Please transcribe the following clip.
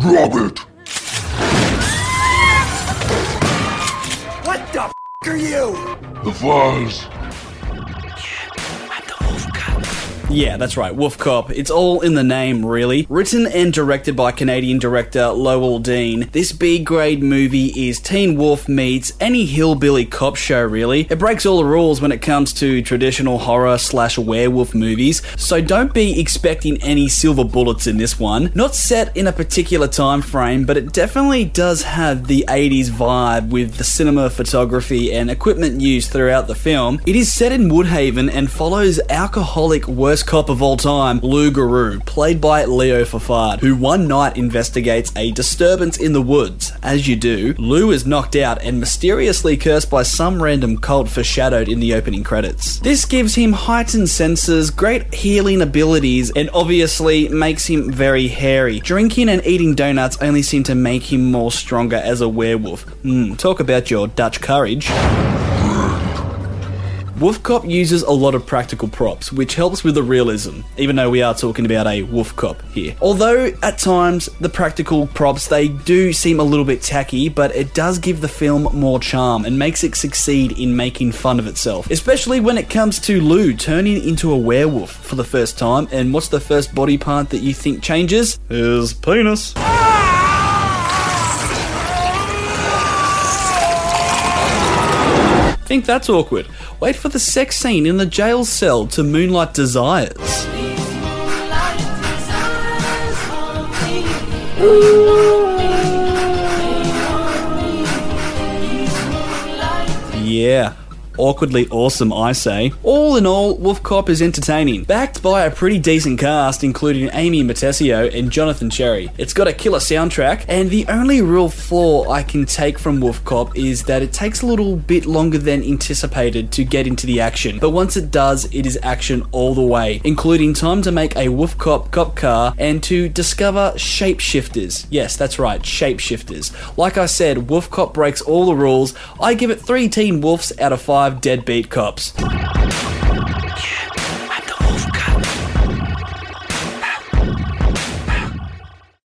Drop it! What the f are you? The files. Yeah, that's right, Wolf Cop. It's all in the name, really. Written and directed by Canadian director Lowell Dean, this B grade movie is Teen Wolf meets any hillbilly cop show, really. It breaks all the rules when it comes to traditional horror slash werewolf movies, so don't be expecting any silver bullets in this one. Not set in a particular time frame, but it definitely does have the 80s vibe with the cinema photography and equipment used throughout the film. It is set in Woodhaven and follows alcoholic worst cop of all time, Lou Garou, played by Leo Fafard, who one night investigates a disturbance in the woods. As you do, Lou is knocked out and mysteriously cursed by some random cult foreshadowed in the opening credits. This gives him heightened senses, great healing abilities, and obviously makes him very hairy. Drinking and eating donuts only seem to make him more stronger as a werewolf. Hmm, talk about your Dutch courage. Wolf Cop uses a lot of practical props, which helps with the realism, even though we are talking about a Wolf Cop here. Although at times the practical props they do seem a little bit tacky, but it does give the film more charm and makes it succeed in making fun of itself. Especially when it comes to Lou turning into a werewolf for the first time, and what's the first body part that you think changes? His penis. Think that's awkward. Wait for the sex scene in the jail cell to Moonlight Desires. Yeah. Awkwardly awesome, I say. All in all, Wolf Cop is entertaining, backed by a pretty decent cast, including Amy Matysio and Jonathan Cherry. It's got a killer soundtrack, and the only real flaw I can take from Wolf Cop is that it takes a little bit longer than anticipated to get into the action. But once it does, it is action all the way, including time to make a Wolf Cop cop car and to discover shapeshifters. Yes, that's right, shapeshifters. Like I said, Wolf Cop breaks all the rules. I give it three Teen Wolves out of five deadbeat cops.